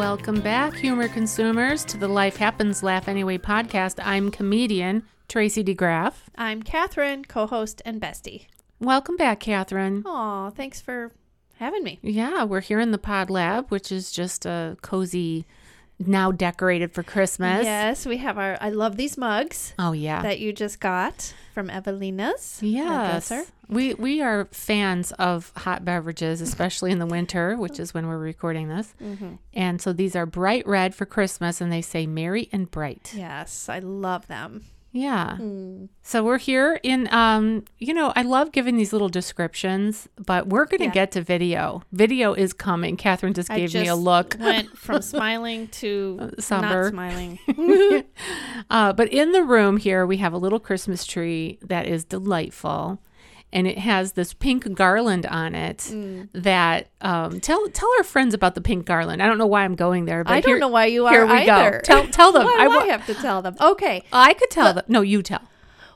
Welcome back, humor consumers, to the Life Happens Laugh Anyway podcast. I'm comedian Tracy DeGraff. I'm Catherine, co host and bestie. Welcome back, Catherine. Aw, thanks for having me. Yeah, we're here in the Pod Lab, which is just a cozy, now decorated for Christmas. Yes, we have our. I love these mugs Oh yeah. that you just got from Evelina's. Yes. We we are fans of hot beverages, especially in the winter, which is when we're recording this. Mm-hmm. And so these are bright red for Christmas, and they say merry and bright. Yes, I love them. Yeah. Mm. So we're here in um you know, I love giving these little descriptions, but we're going to Yeah. get to video. Video is coming. Catherine just gave me a look. Went from smiling to somber. not smiling. uh, but in the room here, we have a little Christmas tree that is delightful. And it has this pink garland on it Mm. that um, tell tell our friends about the pink garland. I don't know why I'm going there, but I don't here- know why you are here we go. either. Tell- tell them. why I do I, have to tell them? Okay. I could tell them. No, you tell.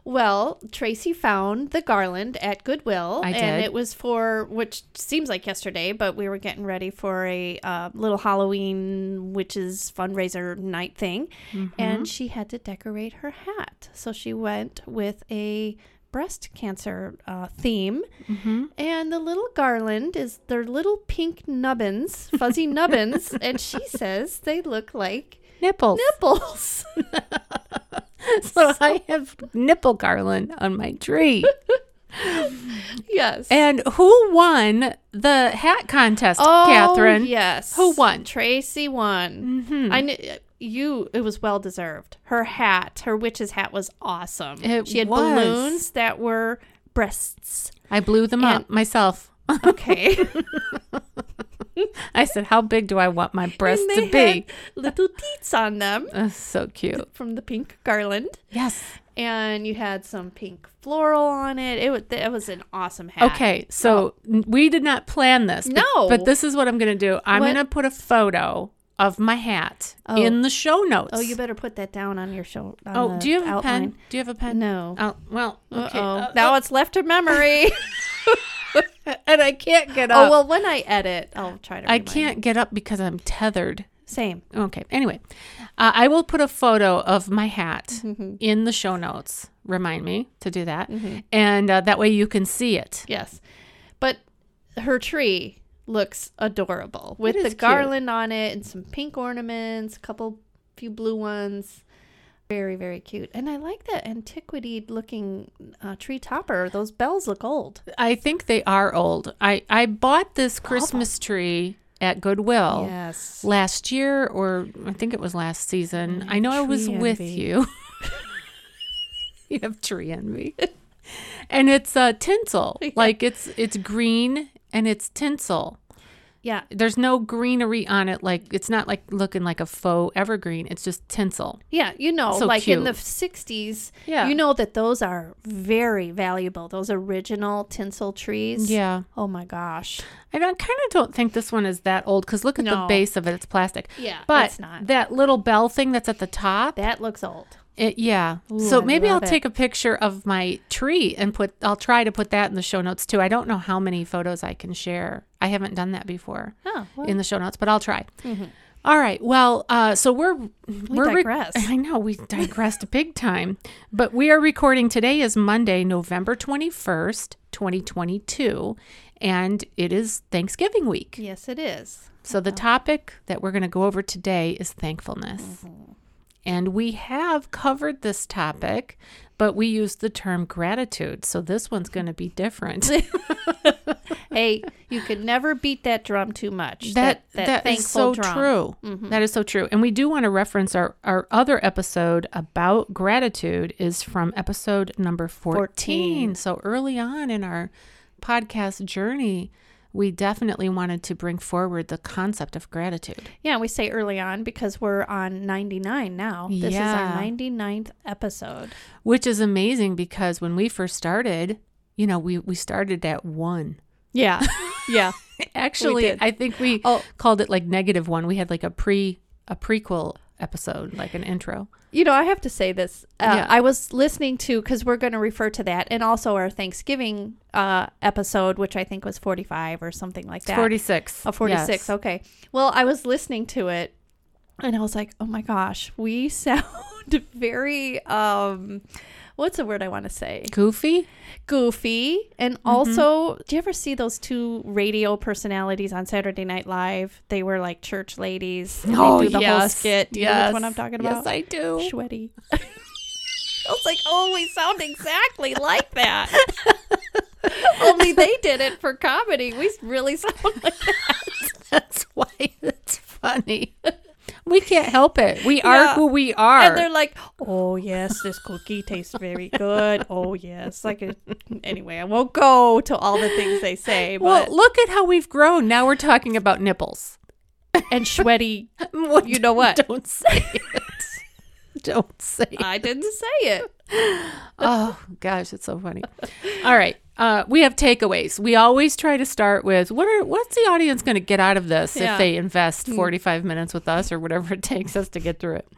Well, Tracy found the garland at Goodwill, I and it was for which seems like yesterday, but we were getting ready for a uh, little Halloween witches fundraiser night thing, Mm-hmm. and she had to decorate her hat, so she went with a breast cancer uh, theme, Mm-hmm. and the little garland is their little pink nubbins, fuzzy nubbins, and she says they look like Nipples. nipples. so I have nipple garland on my tree. yes. And who won the hat contest, Oh, Catherine? Yes. Who won? Tracy won. Mhm. I knew you. It was well deserved. Her hat, her witch's hat, was awesome. It she had was. balloons that were breasts. I blew them up myself. Okay. I said, "How big do I want my breasts And to be?" little teats on them Uh, so cute. from the pink garland, Yes. and you had some pink floral on it. It was. It was an awesome hat. Okay, so n- we did not plan this. but- No. But this is what I'm going to do. I'm going to put a photo of my hat Oh. in the show notes. Oh, you better put that down on your show. on Oh, do you have a pen? Do you have a pen? No. Oh, well, okay. Uh, now it's left to memory. and I can't get up. oh well, when I edit, I'll try to. I can't get up because I'm tethered. Same. Okay. Anyway, uh, I will put a photo of my hat Mm-hmm. in the show notes. Remind me to do that, and uh, that way you can see it. Yes. But her tree looks adorable with the cute. garland on it and some pink ornaments, a couple few blue ones. Very, very cute. And I like that antiquity looking uh, tree topper. Those bells look old. I think they are old. I I bought this Christmas tree at Goodwill Yes. last year, or I think it was last season. I know I was tree with you. you have tree envy, and it's uh, tinsel. Like it's it's green and it's tinsel. Yeah. There's no greenery on it. Like it's not like looking like a faux evergreen. It's just tinsel. Yeah, you know, So like in the 60s, Yeah. you know that those are very valuable. Those original tinsel trees. Yeah. Oh my gosh. I don't, kind of don't think this one is that old because look at the base of it. It's plastic. Yeah, But it's not. that little bell thing that's at the top, That looks old. It, yeah. Ooh, so I maybe I'll it. take a picture of my tree and put, I'll try to put that in the show notes too. I don't know how many photos I can share. I haven't done that before Oh, well, in the show notes, but I'll try. Mm-hmm. All right. Well, uh, so we're we're rec- digress. I know we digressed big time, but we are recording today is Monday, November twenty first, twenty twenty two, and it is Thanksgiving week. yes, it is. So the uh-huh. topic that we're going to go over today is thankfulness, mm-hmm. And we have covered this topic, but we use the term gratitude. So this one's going to be different. hey, you could never beat that drum too much. that that, that is so drum. Mm-hmm. true That is so true and we do want to reference our our other episode about gratitude is from episode number 14, 14. so early on in our podcast journey we definitely wanted to bring forward the concept of gratitude Yeah, we say early on because we're on 99 now. This Yeah. is our 99th episode. which is amazing because when we first started you know we we started at 1 Yeah. yeah. actually i think we Oh. called it like negative 1 we had like a pre a prequel episode, like an intro. You know, I have to say this. Uh, Yeah. I was listening to because we're going to refer to that, and also our Thanksgiving uh, episode, which I think was forty-five or something like that. 46. Oh, 46. Yes. Okay. Well, I was listening to it and I was like, oh my gosh, we sound very, um, what's the word I want to say? Goofy? Goofy. And Mm-hmm. also, do you ever see those two radio personalities on Saturday Night Live? They were like church ladies. And they do the whole skit. Do you know which one I'm talking about? Oh, Yes, I do. Schweddy. I was like, oh, we sound exactly like that. Only they did it for comedy. We really sound like that. That's why it's funny. We can't help it. We are who we are. And they're like, "Oh yes, this cookie tastes very good. Oh yes." Like a, anyway, I won't go to all the things they say, well, but look at how we've grown. Now we're talking about nipples. and Schweddy. What- You know what? Don't say it. Don't say it. I didn't say it. Oh gosh, it's so funny. All right. Uh, we have takeaways. We always try to start with what are what's the audience going to get out of this Yeah. if they invest 45 minutes with us or whatever it takes us to get through it.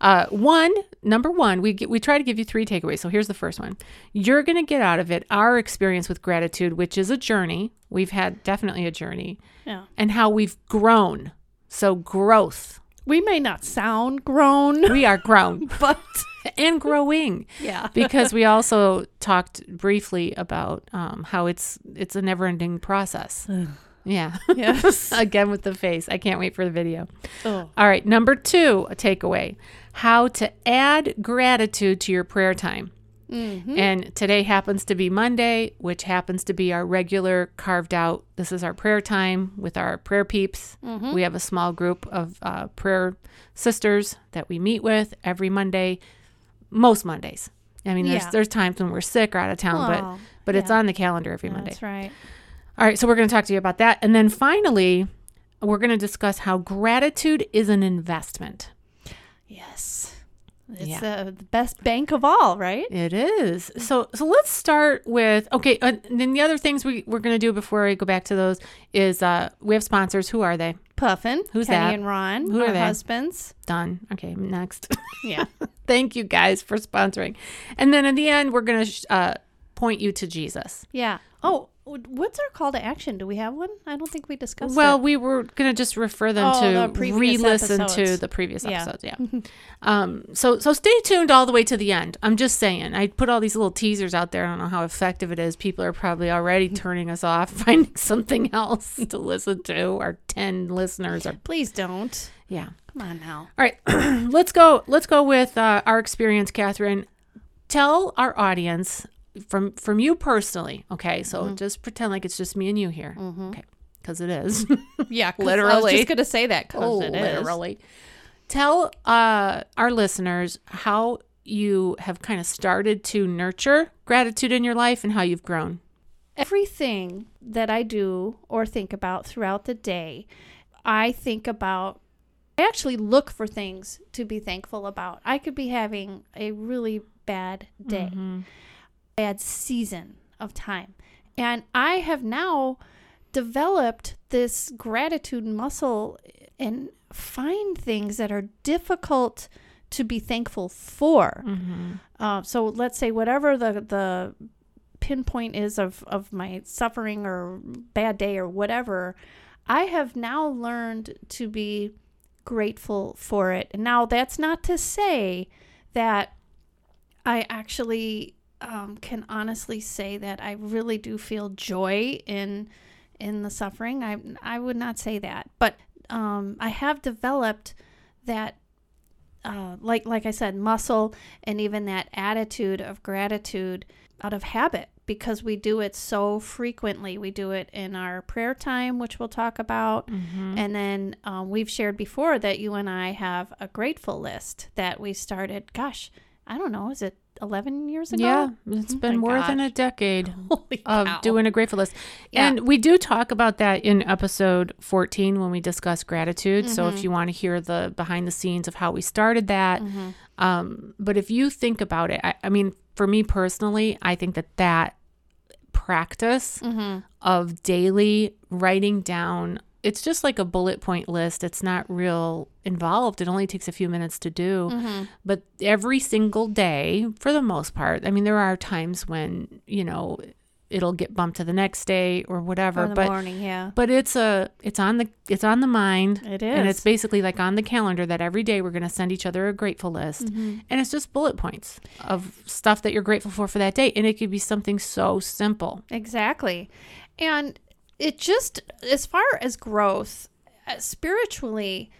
Uh, one, number one, we get, we try to give you three takeaways. So here's the first one. You're going to get out of it our experience with gratitude, which is a journey. We've had definitely a journey, Yeah, and how we've grown. So growth. we may not sound grown, We are grown but and growing. yeah, because we also talked briefly about um, how it's it's a never ending process. yeah. yes. Again with the face. I can't wait for the video. Oh. All right, number two, a takeaway: how to add gratitude to your prayer time. Mhm. And today happens to be Monday, which happens to be our regular carved out. This is our prayer time with our prayer peeps. Mm-hmm. We have a small group of uh, prayer sisters that we meet with every Monday, most Mondays. I mean, there's Yeah. there's times when we're sick or out of town, but Oh, but it's yeah. on the calendar every Monday. That's right. All right, so we're going to talk to you about that, and then finally, we're going to discuss how gratitude is an investment. Yes. It's Yeah. uh, the best bank of all, right? It is. So so let's start with okay. Uh, and then the other things we we're gonna do before I go back to those is uh we have sponsors. Who are they? Puffin, Who's Kenny that? and Ron, Who are they? husbands. Done. Okay, next. Yeah. Thank you guys for sponsoring. And then at the end, we're gonna sh- uh, point you to Jesus. Yeah. Oh, what's our call to action? Do we have one? I don't think we discussed Well, it. we were gonna just refer them Oh, to previous re-listen to the previous Yeah. episodes. Yeah. um. So so stay tuned all the way to the end. I'm just saying. I put all these little teasers out there. I don't know how effective it is. People are probably already turning us off, finding something else to listen to. Our ten listeners are. Please don't. Yeah. Come on now. All right. let's go. Let's go with uh, our experience, Catherine. Tell our audience from from you personally. Okay. So Mm-hmm. just pretend like it's just me and you here. Okay. Because it is, yeah, literally. I was just gonna say that because Oh, it is. literally. Tell uh, our listeners how you have kind of started to nurture gratitude in your life and how you've grown. Everything that I do or think about throughout the day, I think about. I actually look for things to be thankful about. I could be having a really bad day, bad season of time, and I have now developed this gratitude muscle and find things that are difficult to be thankful for. Uh, so let's say whatever the the pinpoint is of of my suffering or bad day or whatever, I have now learned to be grateful for it. And now that's not to say that I actually um, can honestly say that I really do feel joy in in the suffering. I I would not say that, but um, I have developed that uh, like like I said, muscle and even that attitude of gratitude out of habit because we do it so frequently. We do it in our prayer time, which we'll talk about, and then um, we've shared before that you and I have a grateful list that we started. Gosh, I don't know, is it eleven years ago? Yeah, it's Oh been more than a decade Holy of cow. doing a grateful list. Yeah. And we do talk about that in episode 14 when we discuss gratitude. So Mm-hmm. if you want to hear the behind the scenes of how we started that, Mm-hmm. um, but if you think about it, I, I mean, for me personally, I think that that practice Mm-hmm. of daily writing down it's just like a bullet point list. It's not real involved. It only takes a few minutes to do. Mm-hmm. But every single day, for the most part, I mean, there are times when, you know, it'll get bumped to the next day or whatever. In the but morning, yeah. but it's a it's on the it's on the mind. It is. And it's basically like on the calendar that every day we're going to send each other a grateful list. Mm-hmm. And it's just bullet points of stuff that you're grateful for for that day. And it could be something so simple. Exactly. And it just, as far as growth, uh, spiritually,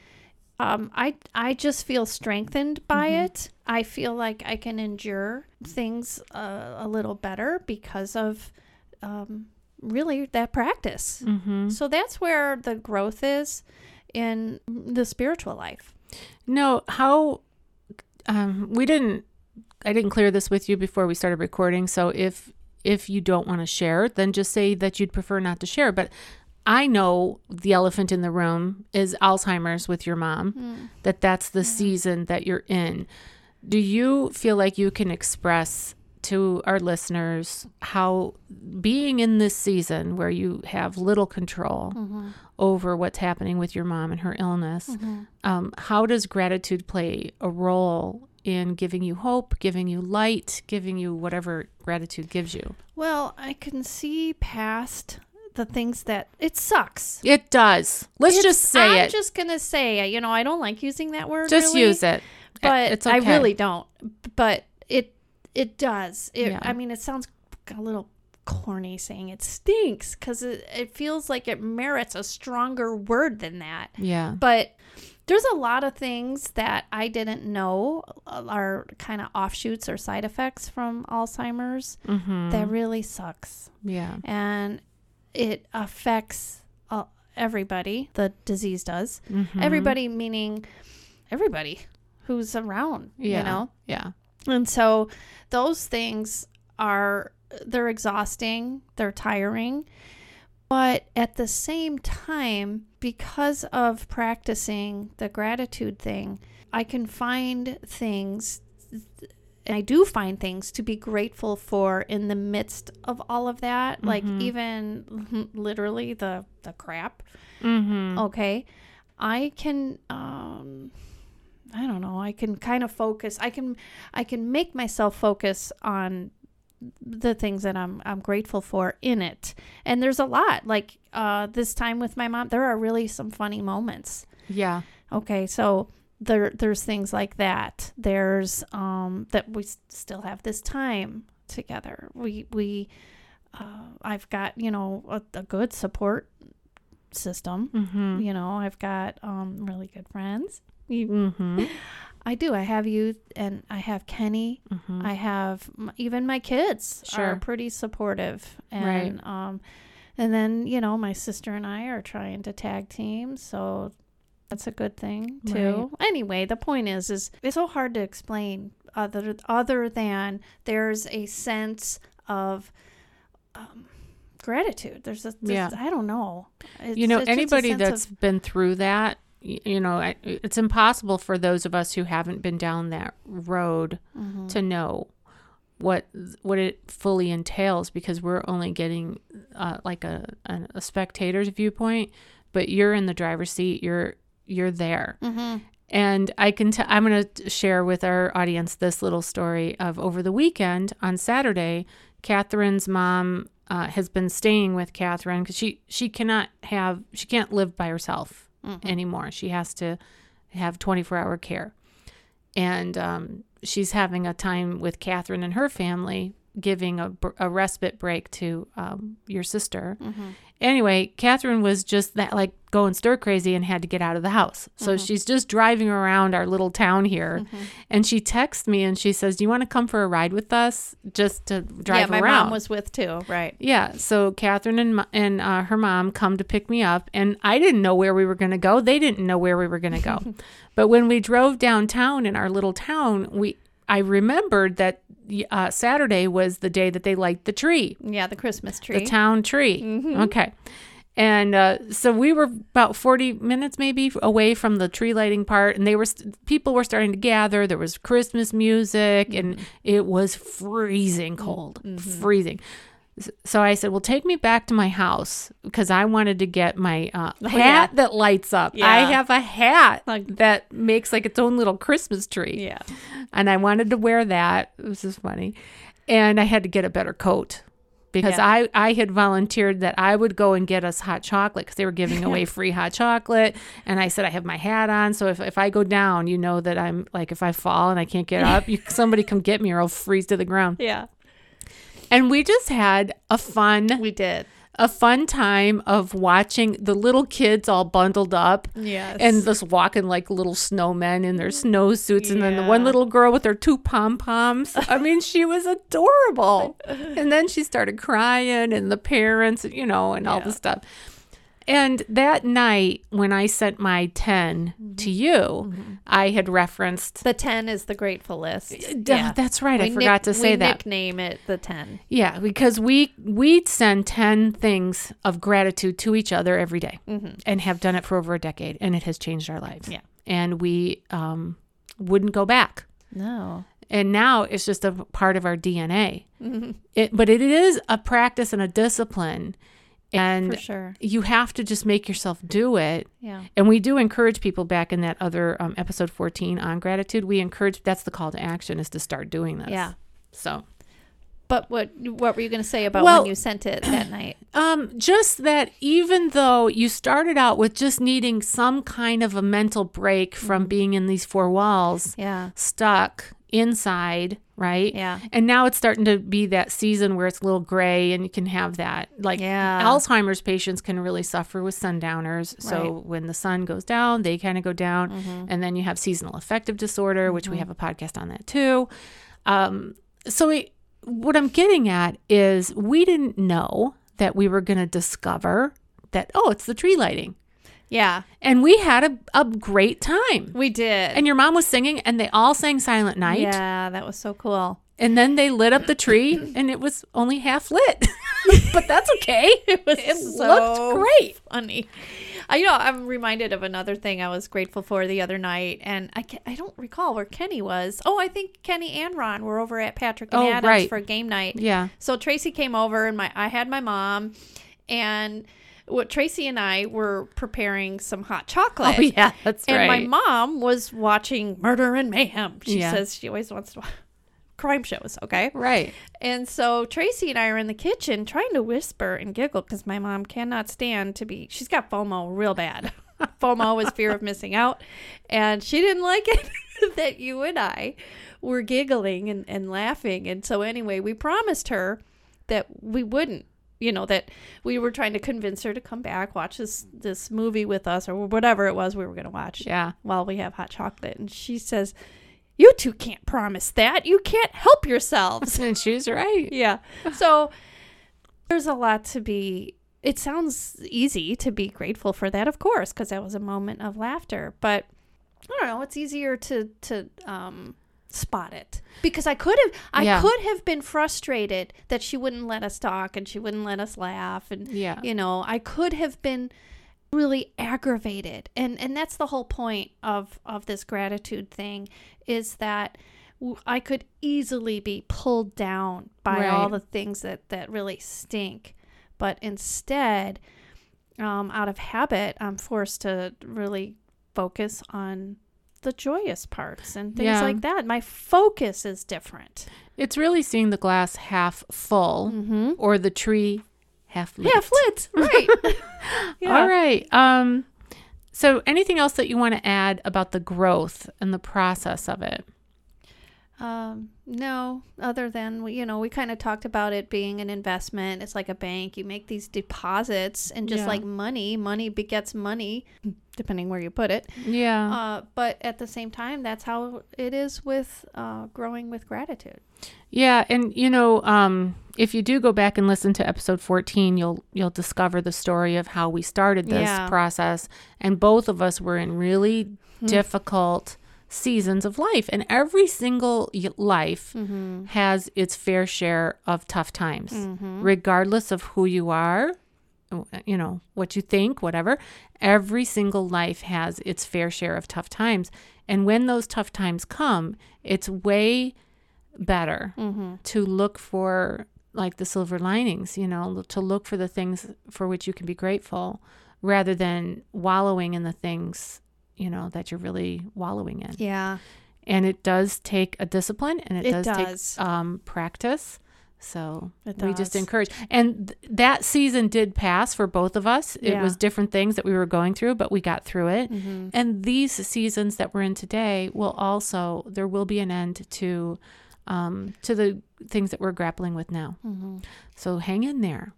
um, I I just feel strengthened by it. I feel like I can endure things uh, a little better because of um, really that practice. Mm-hmm. So that's where the growth is in the spiritual life. No, how um we didn't I didn't clear this with you before we started recording. So if if you don't want to share, then just say that you'd prefer not to share. But I know the elephant in the room is Alzheimer's with your mom. Hmm. That that's the season that you're in. Do you feel like you can express to our listeners how being in this season where you have little control mm-hmm. over what's happening with your mom and her illness, mm-hmm. um, how does gratitude play a role in giving you hope, giving you light, giving you whatever gratitude gives you? Well, I can see past the things that it sucks. It does. Let's It's- just say it. I'm just gonna say, you know, I don't like using that word. just really, use it. but it's okay. I really don't. But it it does. It, Yeah. I mean, it sounds a little corny saying it stinks because it, it feels like it merits a stronger word than that. Yeah. But there's a lot of things that I didn't know are kind of offshoots or side effects from Alzheimer's Mm-hmm. that really sucks yeah. and it affects uh, everybody. The disease does. Mhm. Everybody meaning everybody who's around, Yeah. you know? Yeah. And so those things are they're exhausting, they're tiring. But at the same time, because of practicing the gratitude thing, I can find things I do find things to be grateful for in the midst of all of that, like Mhm. even literally the the crap Mm-hmm. okay i can um i don't know i can kind of focus i can i can make myself focus on the things that i'm i'm grateful for in it and there's a lot like uh this time with my mom there are really some funny moments Yeah. okay so there there's things like that there's um that we still have this time together we we uh, i've got you know a, a good support system Mm-hmm. you know i've got um really good friends Mm-hmm. I do. I have you and i have kenny. Mm-hmm. i have even my kids are pretty supportive. Right. and um and then you know my sister and i are trying to tag team so that's a good thing too. Anyway the point is is it's so hard to explain other other than there's a sense of um, gratitude. There's a there's, Yeah. i don't know. It's- you know anybody that's of- been through that you know it's impossible for those of us who haven't been down that road Mhm. to know what what it fully entails because we're only getting uh, like a, a a spectator's viewpoint but you're in the driver's seat you're you're there Mhm. and I can t- I'm going to share with our audience this little story of over the weekend on Saturday, Catherine's mom uh, has been staying with Catherine because she she cannot have she can't live by herself Mhm. anymore. She has to have 24 hour care, and um, she's having a time with Catherine and her family, giving a, a respite break to um, your sister. Mhm. Anyway, Catherine was just that like going stir crazy and had to get out of the house. So Mm-hmm. she's just driving around our little town here. And she texts me and she says, Do you want to come for a ride with us just to drive around. yeah my around? mom was with too right yeah. So Catherine and, and uh, her mom come to pick me up. And I didn't know where we were going to go. They didn't know where we were going to go. but when we drove downtown in our little town, we I remembered that uh, Saturday was the day that they light the tree yeah the christmas tree the town tree. Okay. And uh, so we were about 40 minutes maybe away from the tree lighting part, and they were st- people were starting to gather. There was Christmas music, and it was freezing cold, freezing. So I said, "Well, take me back to my house because I wanted to get my uh, Oh, hat yeah. that lights up. I have a hat Like- that makes like its own little Christmas tree, Yeah. and I wanted to wear that. It was just funny, and I had to get a better coat." Because Yeah. I, I had volunteered that I would go and get us hot chocolate because they were giving away free hot chocolate. And I said, I have my hat on. So if, if I go down, you know that I'm like, if I fall and I can't get up, you, somebody come get me or I'll freeze to the ground. Yeah. And we just had a fun We did. a fun time of watching the little kids all bundled up Yes. and just walking like little snowmen in their snowsuits and then the one little girl with her two pom-poms i mean she was adorable and then she started crying and the parents you know and all Yeah. the stuff and that night when i sent my 10 mm-hmm. to you mm-hmm. i had referenced the 10 is the grateful list. Uh, duh, that's right i forgot nick- to say we that nickname it the 10. Yeah, because we we send ten things of gratitude to each other every day mm-hmm. and have done it for over a decade, and it has changed our lives. Yeah. and we um, wouldn't go back. No. And now it's just a part of our DNA. It, but it is a practice and a discipline, and sure. you have to just make yourself do it. Yeah. And we do encourage people back in that other um, episode 14 on gratitude. We encourage that's the call to action is to start doing this. Yeah. So But what what were you going to say about Well- when you sent it that night? Um, just that even though you started out with just needing some kind of a mental break from being in these four walls, Yeah. stuck inside, right? Yeah. And now it's starting to be that season where it's a little gray and you can have that. Like Yeah. Alzheimer's patients can really suffer with sundowners. So Right. Mm-hmm. when the sun goes down, they kind of go down. And then you have seasonal affective disorder, which we have a podcast on that too. Um, so it, what I'm getting at is we didn't know that we were going to discover that, oh, it's the tree lighting. Yeah. And we had a, a great time. We did. And your mom was singing, and they all sang Silent Night. Yeah, that was so cool. And then they lit up the tree, and it was only half lit. but that's okay. It was It so looked great. funny. I you know I'm reminded of another thing I was grateful for the other night, and I I don't recall where Kenny was. Oh, I think Kenny and Ron were over at Patrick and Oh, Adams right. for game night. Yeah. So Tracy came over, and my I had my mom, and what Tracy and I were preparing some hot oh, chocolate. Oh, yeah, that's And right. And my mom was watching Murder and Mayhem. She Yeah. says she always wants to watch crime shows. Okay. right. And so Tracy and I are in the kitchen trying to whisper and giggle because my mom cannot stand to be, she's got FOMO real bad. FOMO is fear of missing out. And she didn't like it that you and I were giggling and, and laughing. And so, anyway, we promised her that we wouldn't. You know that we were trying to convince her to come back, watch this this movie with us, or whatever it was we were going to watch Yeah. while we have hot chocolate. And she says, "You two can't promise that. You can't help yourselves." And she's right. yeah. So there's a lot to be. It sounds easy to be grateful for that, of course, because that was a moment of laughter. But I don't know. It's easier to to um, spot it because I could have I Yeah. could have been frustrated that she wouldn't let us talk and she wouldn't let us laugh and Yeah. you know I could have been really aggravated and and that's the whole point of of this gratitude thing is that I could easily be pulled down by all the things that that really stink but instead um, out of habit i'm forced to really focus on the joyous parts and things Yeah. like that my focus is different It's really seeing the glass half full mm-hmm. or the tree half lit. yeah flit right yeah. All right. Um, so anything else that you want to add about the growth and the process of it? Um, no, other than you know, we kind of talked about it being an investment. It's like a bank. You make these deposits, and just Yeah. like money, money begets money, depending where you put it. Yeah. Uh, but at the same time, that's how it is with uh, growing with gratitude. Yeah, and you know, um, if you do go back and listen to episode 14, you'll you'll discover the story of how we started this Yeah. process and both of us were in really difficult seasons of life and every single life mm-hmm. has its fair share of tough times mm-hmm. regardless of who you are uh, you know what you think whatever. Every single life has its fair share of tough times and when those tough times come it's way better mm-hmm. to look for like the silver linings, you know, to look for the things for which you can be grateful rather than wallowing in the things, you know, that you're really wallowing in. Yeah. And it does take a discipline and it, It does, does. take um, practice. So It we just encourage. And th- that season did pass for both of us. It Yeah. was different things that we were going through, but we got through it. Mm-hmm. And these seasons that we're in today will also there will be an end to um, to the things that we're grappling with now. Mm-hmm. So hang in there,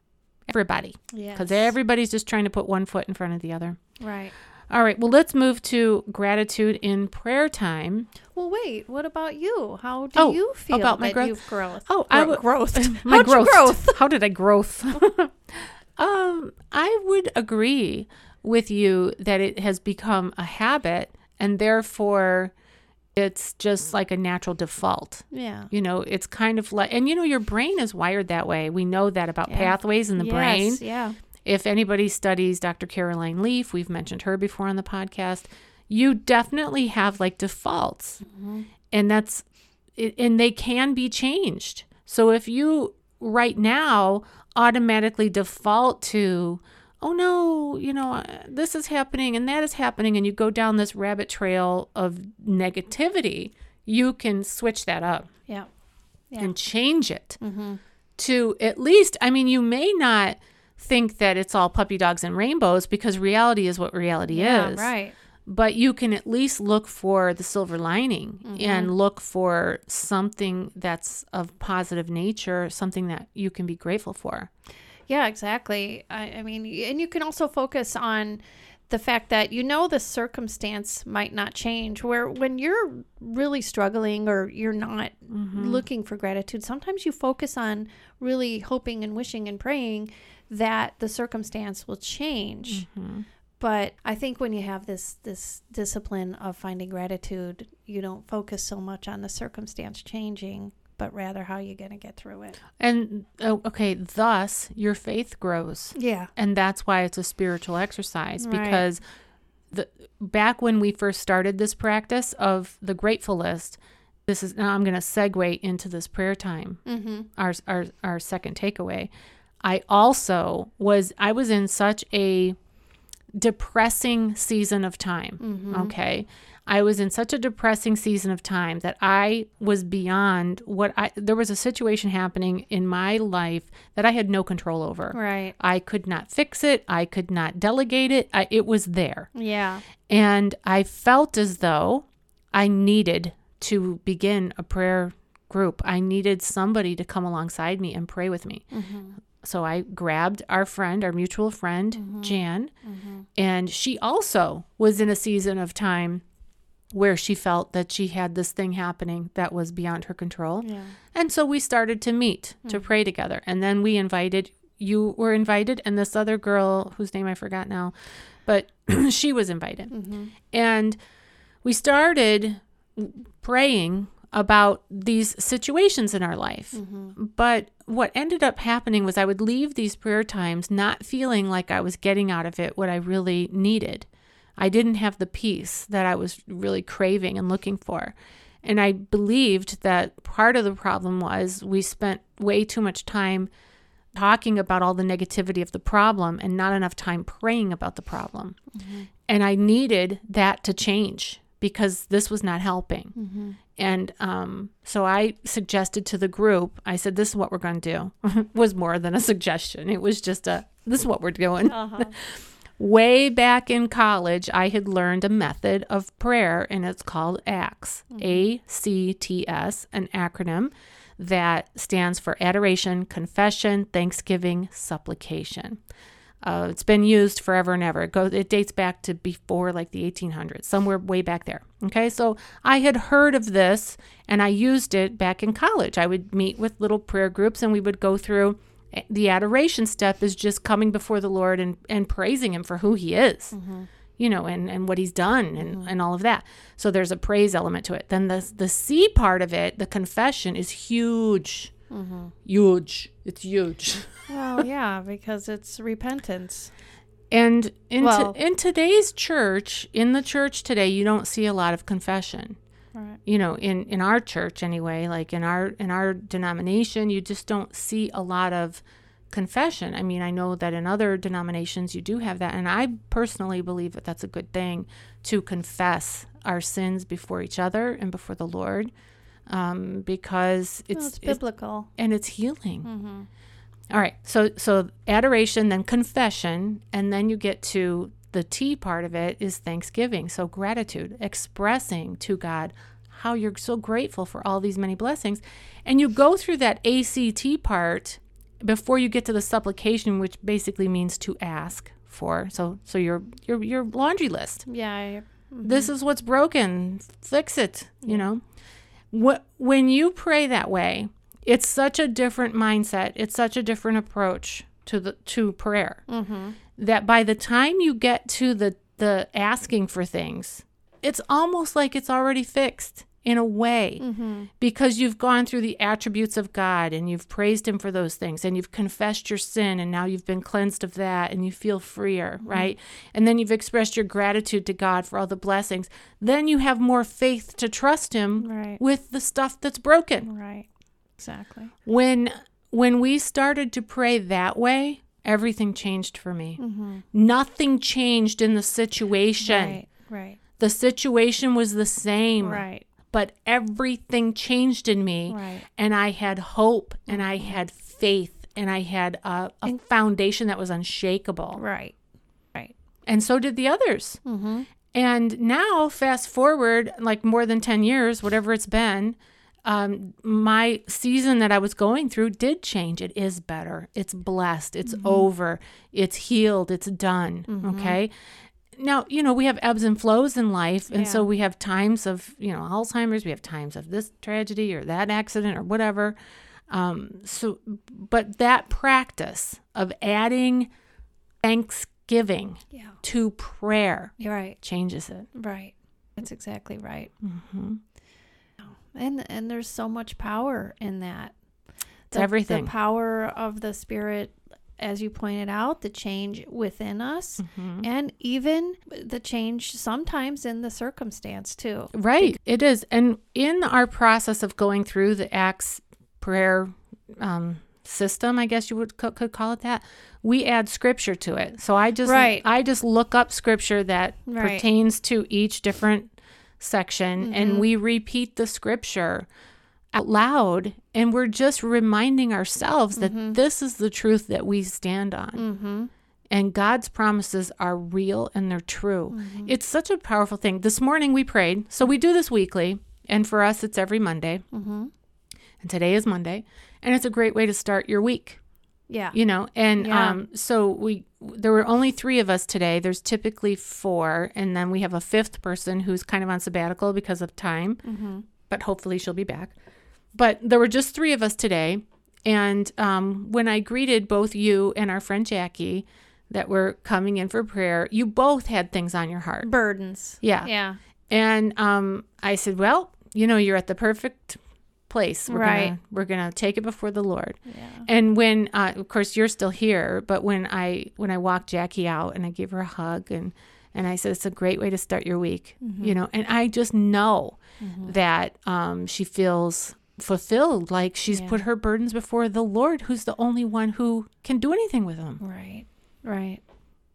everybody, Yeah. because everybody's just trying to put one foot in front of the other. Right. All right, well, let's move to gratitude in prayer time. Well, wait. What about you? How do Oh, you feel about my growth? you've growth? Oh, I would- growth. My growth. growth? How did I growth? um, I would agree with you that it has become a habit, and therefore, it's just like a natural default. Yeah. You know, it's kind of like, and you know, your brain is wired that way. We know that about Yeah. pathways in the brain. Yeah. If anybody studies Dr. Caroline Leaf, we've mentioned her before on the podcast, you definitely have like defaults. And that's, and they can be changed. So if you right now automatically default to, oh no, you know, uh, this is happening and that is happening, and you go down this rabbit trail of negativity, you can switch that up Yeah. Yeah. and change it Mm-hmm. to at least, I mean, you may not think that it's all puppy dogs and rainbows because reality is what reality Yeah. is. Right. But you can at least look for the silver lining Mm-hmm. and look for something that's of positive nature, something that you can be grateful for. Yeah, exactly. I, I mean, and you can also focus on the fact that you know the circumstance might not change. Where when you're really struggling or you're not Mm-hmm. looking for gratitude, sometimes you focus on really hoping and wishing and praying that the circumstance will change. Mm-hmm. But I think when you have this this discipline of finding gratitude, you don't focus so much on the circumstance changing, but rather how you're going to get through it. And oh, okay, thus your faith grows. Yeah. and that's why it's a spiritual exercise Right. because the back when we first started this practice of the grateful list this is now i'm going to segue into this prayer time Mm-hmm. our, our our second takeaway i also was i was in such a depressing season of time Mm-hmm. okay i was in such a depressing season of time that i was beyond what i there was a situation happening in my life that i had no control over Right. I could not fix it. I could not delegate it. I, it was there. Yeah. And I felt as though I needed to begin a prayer group. I needed somebody to come alongside me and pray with me. Mm-hmm. So I grabbed our friend, our mutual friend, mm-hmm. Jan, mm-hmm. and she also was in a season of time where she felt that she had this thing happening that was beyond her control. Yeah. And so we started to meet to pray together. And then we invited, you were invited, and this other girl whose name I forgot now, but she was invited. Mm-hmm. And we started praying about these situations in our life. But what ended up happening was I would leave these prayer times not feeling like I was getting out of it what I really needed. I didn't have the peace that I was really craving and looking for. And I believed that part of the problem was we spent way too much time talking about all the negativity of the problem and not enough time praying about the problem. And I needed that to change because this was not helping. And um, so I suggested to the group, I said, This is what we're going to do. was more than a suggestion. It was just a, This is what we're doing. Uh-huh. Way back in college, I had learned a method of prayer, and it's called ACTS, A C T S, an acronym that stands for Adoration, Confession, Thanksgiving, Supplication. Uh, it's been used forever and ever. It goes. It dates back to before like the 1800s, somewhere way back there. Okay, so I had heard of this, and I used it back in college. I would meet with little prayer groups, and we would go through. The adoration step is just coming before the Lord and and praising Him for who He is, mm-hmm. you know, and and what He's done, and mm-hmm. and all of that. So there's a praise element to it. Then the the C part of it, the confession, is huge. Mm-hmm. Huge. It's huge. Well, yeah, because it's repentance. And in, Well- to, in today's church, in the church today, you don't see a lot of confession. Right. you know in in our church anyway like in our in our denomination you just don't see a lot of confession i mean i know that in other denominations you do have that and i personally believe that that's a good thing to confess our sins before each other and before the lord um, because Well, it's, it's it's biblical. and it's healing Mm-hmm. all right so so adoration then confession and then you get to the T part of it is thanksgiving. So gratitude, expressing to God how you're so grateful for all these many blessings. And you go through that ACT part before you get to the supplication, which basically means to ask for. So so your your your laundry list. Yeah. I, This is what's broken. Fix it, you know. What when you pray that way, it's such a different mindset. It's such a different approach to the to prayer mm-hmm. That by the time you get to the the asking for things, it's almost like it's already fixed in a way Mm-hmm. because you've gone through the attributes of God and you've praised him for those things and you've confessed your sin and now you've been cleansed of that and you feel freer, right? And then you've expressed your gratitude to God for all the blessings. Then you have more faith to trust him Right. with the stuff that's broken. Right. Exactly. When when we started to pray that way, everything changed for me. Mm-hmm. Nothing changed in the situation. Right. Right. The situation was the same, Right. but everything changed in me. Right. And I had hope and I had faith and I had a, a foundation that was unshakable. Right. Right. And so did the others. Mm-hmm. And now, fast forward like more than 10 years, whatever it's been, um, my season that I was going through did change. It is better. It's blessed. It's over. It's healed. It's done. Okay. Now, you know, we have ebbs and flows in life. And so we have times of, you know, Alzheimer's, we have times of this tragedy or that accident or whatever. Um, so, but that practice of adding thanksgiving Yeah. to prayer You're right. changes it. Right. That's exactly right. hmm And and there's so much power in that. It's everything. The power of the spirit as you pointed out, the change within us Mm-hmm. and even the change sometimes in the circumstance too. Right, it is. And in our process of going through the Acts prayer um, system, I guess you would co- could call it that, we add scripture to it. So I just Right. I just look up scripture that Right. pertains to each different section, Mhm. and we repeat the scripture out loud, and we're just reminding ourselves that Mhm. this is the truth that we stand on. Mm-hmm. And God's promises are real and they're true. Mm-hmm. It's such a powerful thing. This morning we prayed. So we do this weekly. And for us, it's every Monday. Mm-hmm. And today is Monday. And it's a great way to start your week, Yeah. you know? And Yeah. um, so we, there were only three of us today. There's typically four. And then we have a fifth person who's kind of on sabbatical because of time, Mm-hmm. but hopefully she'll be back. But there were just three of us today. And um, when I greeted both you and our friend Jackie that were coming in for prayer, you both had things on your heart. Burdens. Yeah. Yeah. And um, I said, well, you know, you're at the perfect place. We're Right. Gonna, we're gonna take it before the Lord. Yeah. And when, uh, of course, you're still here, but when I when I walked Jackie out and I gave her a hug and and I said it's a great way to start your week, you know, and I just know that um, she feels fulfilled, like she's Yeah. put her burdens before the Lord, who's the only one who can do anything with them. Right. Right.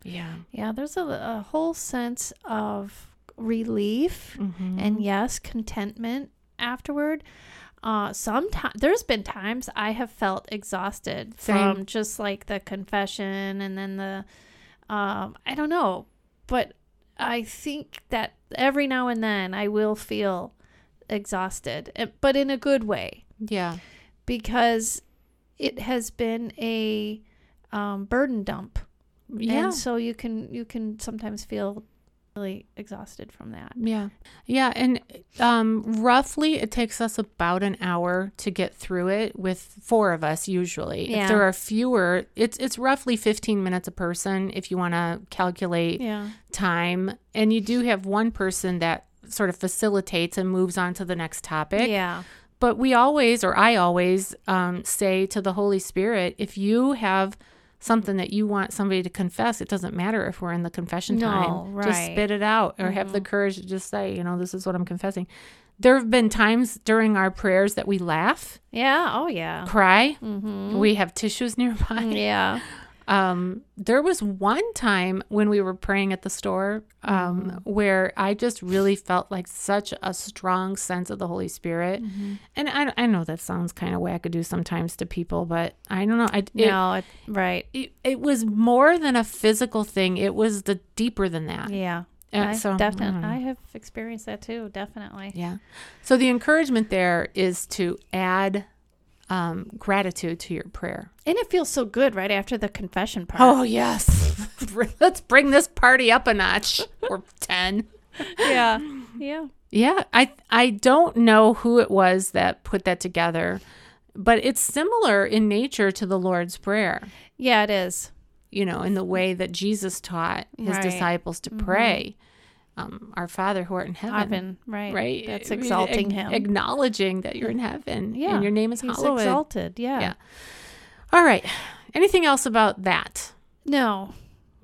Yeah. Yeah. There's a, a whole sense of relief Mhm. and yes, contentment afterward. Uh, sometimes there's been times I have felt exhausted Same. from just like the confession and then the, um, I don't know, but I think that every now and then I will feel exhausted, eh, but in a good way yeah. because it has been a um, burden dump, Yeah. and so you can you can sometimes feel really exhausted from that. Yeah. Yeah. And um, roughly, it takes us about an hour to get through it with four of us usually. Yeah. If there are fewer, it's, it's roughly 15 minutes a person if you want to calculate Yeah. time. And you do have one person that sort of facilitates and moves on to the next topic. Yeah. But we always, or I always, um, say to the Holy Spirit, if you have something that you want somebody to confess, it doesn't matter if we're in the confession No, time. Just spit it out or have the Mhm. courage to just say, you know, this is what I'm confessing. there have been times during our prayers that we laugh, Yeah. Oh, yeah. cry. Mm-hmm. We have tissues nearby. Yeah. Um, there was one time when we were praying at the store um, where I just really felt like such a strong sense of the Holy Spirit. And I, I know that sounds kind of wackadoo sometimes to people, but I don't know. I, it, no, it, right. it, it was more than a physical thing, it was the deeper than that. Yeah. And so, definitely. I have experienced that too. Definitely. Yeah. So the encouragement there is to add um, gratitude to your prayer. And it feels so good right after the confession part. Oh, yes. Let's bring this party up a notch or 10. yeah. Yeah. Yeah, I I don't know who it was that put that together, but it's similar in nature to the Lord's prayer. Yeah, it is. You know, in the way that Jesus taught his Right. Mm-hmm. disciples to pray, um, "Our Father who art in heaven." Heaven. Right. Right, That's I mean, exalting him. acknowledging that you're in heaven, yeah. and your name is He's hallowed. exalted. Yeah. Yeah. All right. Anything else about that? No.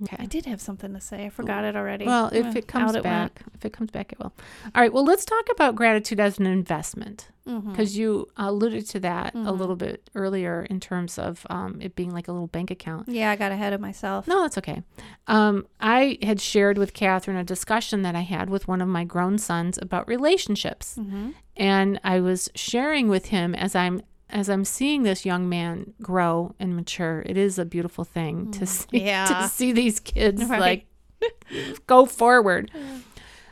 Okay. I did have something to say. I forgot it already. Well, if it comes out it back, if it comes back, it will. All right. Well, let's talk about gratitude as an investment because you alluded to that a Mhm. little bit earlier in terms of um, it being like a little bank account. Yeah, I got ahead of myself. No, that's okay. Um, I had shared with Catherine a discussion that I had with one of my grown sons about relationships, Mm-hmm. and I was sharing with him as I'm as I'm seeing this young man grow and mature. It is a beautiful thing to see Mm, Yeah. to see these kids Right. like go forward.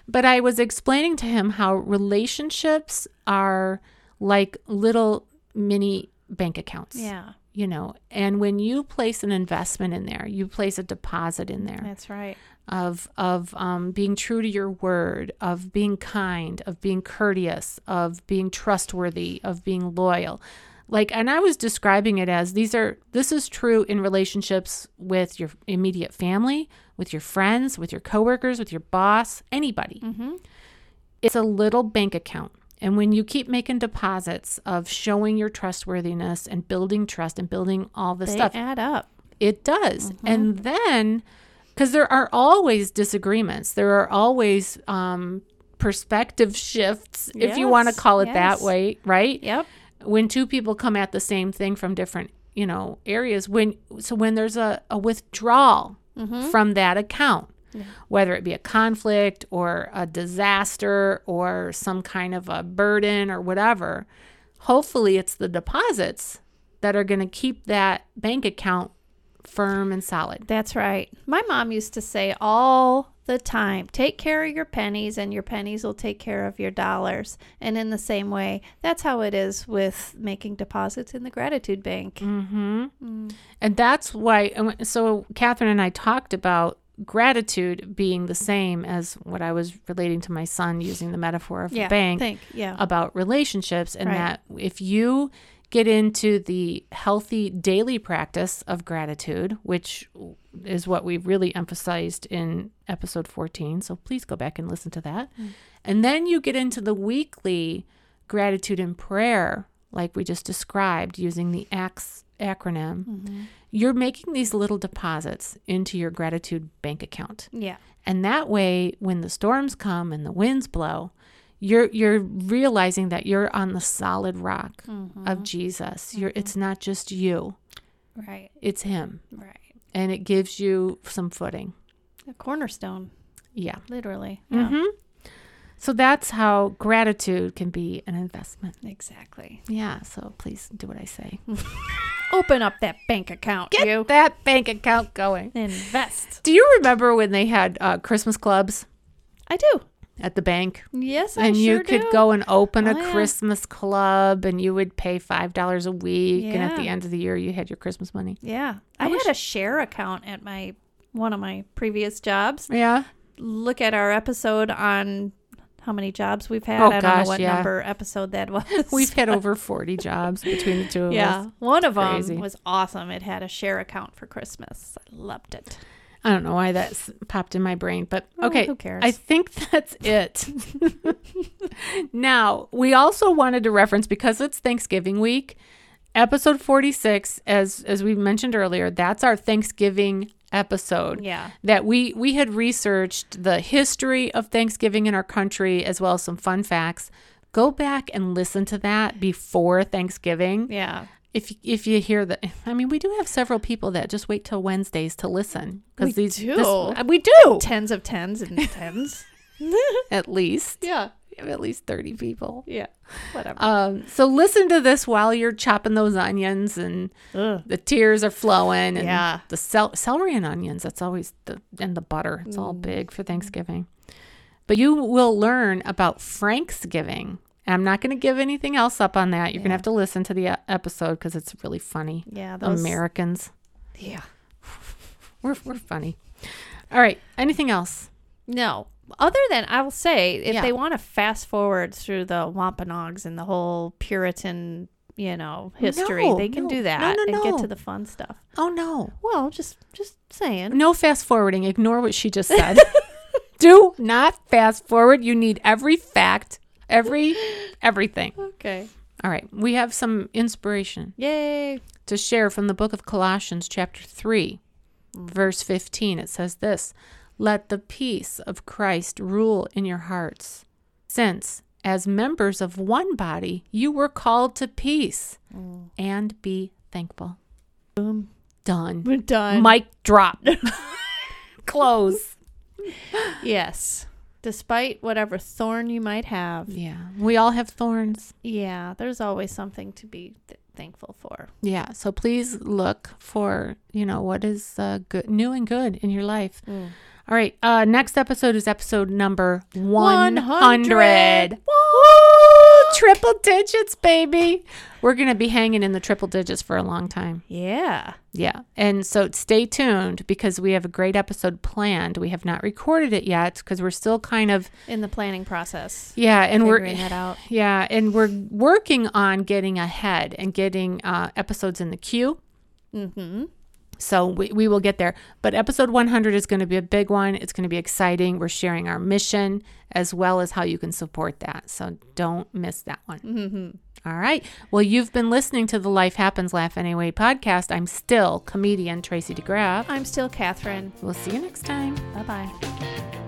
But I was explaining to him how relationships are like little mini bank accounts. Yeah, You know, and when you place an investment in there, you place a deposit in there that's right. of of um, being true to your word, of being kind, of being courteous, of being trustworthy, of being loyal. Like, and I was describing it as these are this is true in relationships with your immediate family, with your friends, with your coworkers, with your boss, anybody. Mm-hmm. It's a little bank account. And when you keep making deposits of showing your trustworthiness and building trust and building all this They stuff, add up. it does. And then, because there are always disagreements, there are always um, perspective shifts, if you want to call it yes. that way, right? Yep. When two people come at the same thing from different, you know, areas. When so when there's a, a withdrawal from that account, whether it be a conflict or a disaster or some kind of a burden or whatever, hopefully it's the deposits that are going to keep that bank account firm and solid. That's right. My mom used to say all the time take care of your pennies, and your pennies will take care of your dollars. And in the same way, that's how it is with making deposits in the gratitude bank. Mm-hmm. Mm. And that's why, so Catherine and I talked about gratitude being the same as what I was relating to my son using the metaphor of Yeah. a bank Think. Yeah. about relationships, and Right. that if you get into the healthy daily practice of gratitude, which is what we really emphasized in episode 14. So please go back and listen to that. Mm. And then you get into the weekly gratitude and prayer, like we just described using the ACTS acronym. Mm-hmm. You're making these little deposits into your gratitude bank account. yeah. And that way, when the storms come and the winds blow, you're you're realizing that you're on the solid rock Mm-hmm. of Jesus. You're it's not just you, Right. it's him. Right. And it gives you some footing. A cornerstone, Yeah. literally. Yeah. So that's how gratitude can be an investment. Exactly. Yeah, so please do what I say. Open up that bank account, Get you. that bank account going. Invest. Do you remember when they had uh, Christmas clubs I do. at the bank? Yes, I and sure you could do. go and open a Oh, yeah. Christmas club and you would pay five dollars a week and at the end of the year you had your Christmas money. Yeah. I I, wish- had a share account at my one of my previous jobs. Yeah. Look at our episode on how many jobs we've had. Oh, I don't gosh, know what yeah. number episode that was. We've had over 40 jobs between the two of Yeah. us. Yeah. One of Crazy. them was awesome. It had a share account for Christmas. I loved it. I don't know why that popped in my brain, but Oh, okay. who cares? I think that's it. now, we also wanted to reference because it's Thanksgiving week, episode 46 as as we mentioned earlier, that's our Thanksgiving episode. Yeah. that we we had researched the history of Thanksgiving in our country as well as some fun facts. Go back and listen to that before Thanksgiving. Yeah. If if you hear that, I mean, we do have several people that just wait till Wednesdays to listen because these do. this- uh, we do Tens of tens and tens. at least yeah. We have at least thirty people. Yeah. Whatever. Um, so listen to this while you're chopping those onions and Ugh. the tears are flowing and Yeah. the cel- celery and onions that's always the and the butter it's all Mm. big for thanksgiving but you will learn about franksgiving i'm not going to give anything else up on that you're going to have to listen to the e- episode because it's really funny Yeah. Those. americans Yeah. we're, we're funny all right anything else No. Other than I will say, if Yeah. they want to fast forward through the Wampanoags and the whole Puritan, you know, history, No, they can no, do that no, and get to the fun stuff. oh no Well, just just saying. no fast forwarding ignore what she just said do not fast forward you need every fact every everything Okay. all right we have some inspiration Yay. to share from the book of Colossians, chapter 3, mm. verse 15. It says this Let the peace of Christ rule in your hearts, since, as members of one body, you were called to peace, and be thankful. Boom. Done. We're done. Mic drop. Close. yes. Despite whatever thorn you might have, Yeah. We all have thorns. yeah, there's always something to be th- thankful for. Yeah. So please look for, you know, what is uh, good, new and good in your life. All right. Uh, next episode is episode number 100. 100. Woo! Triple digits, baby. We're going to be hanging in the triple digits for a long time. Yeah. Yeah. And so stay tuned because we have a great episode planned. We have not recorded it yet because we're still kind of, In the planning process. yeah. And we're, figuring that out. yeah. And we're working on getting ahead and getting uh, episodes in the queue. Mm-hmm. So we, we will get there. But episode 100 is going to be a big one. It's going to be exciting. We're sharing our mission as well as how you can support that. So don't miss that one. Mm-hmm. All right. Well, you've been listening to the Life Happens Laugh Anyway podcast. I'm still comedian Tracy DeGraff. I'm still Catherine. We'll see you next time. Bye bye.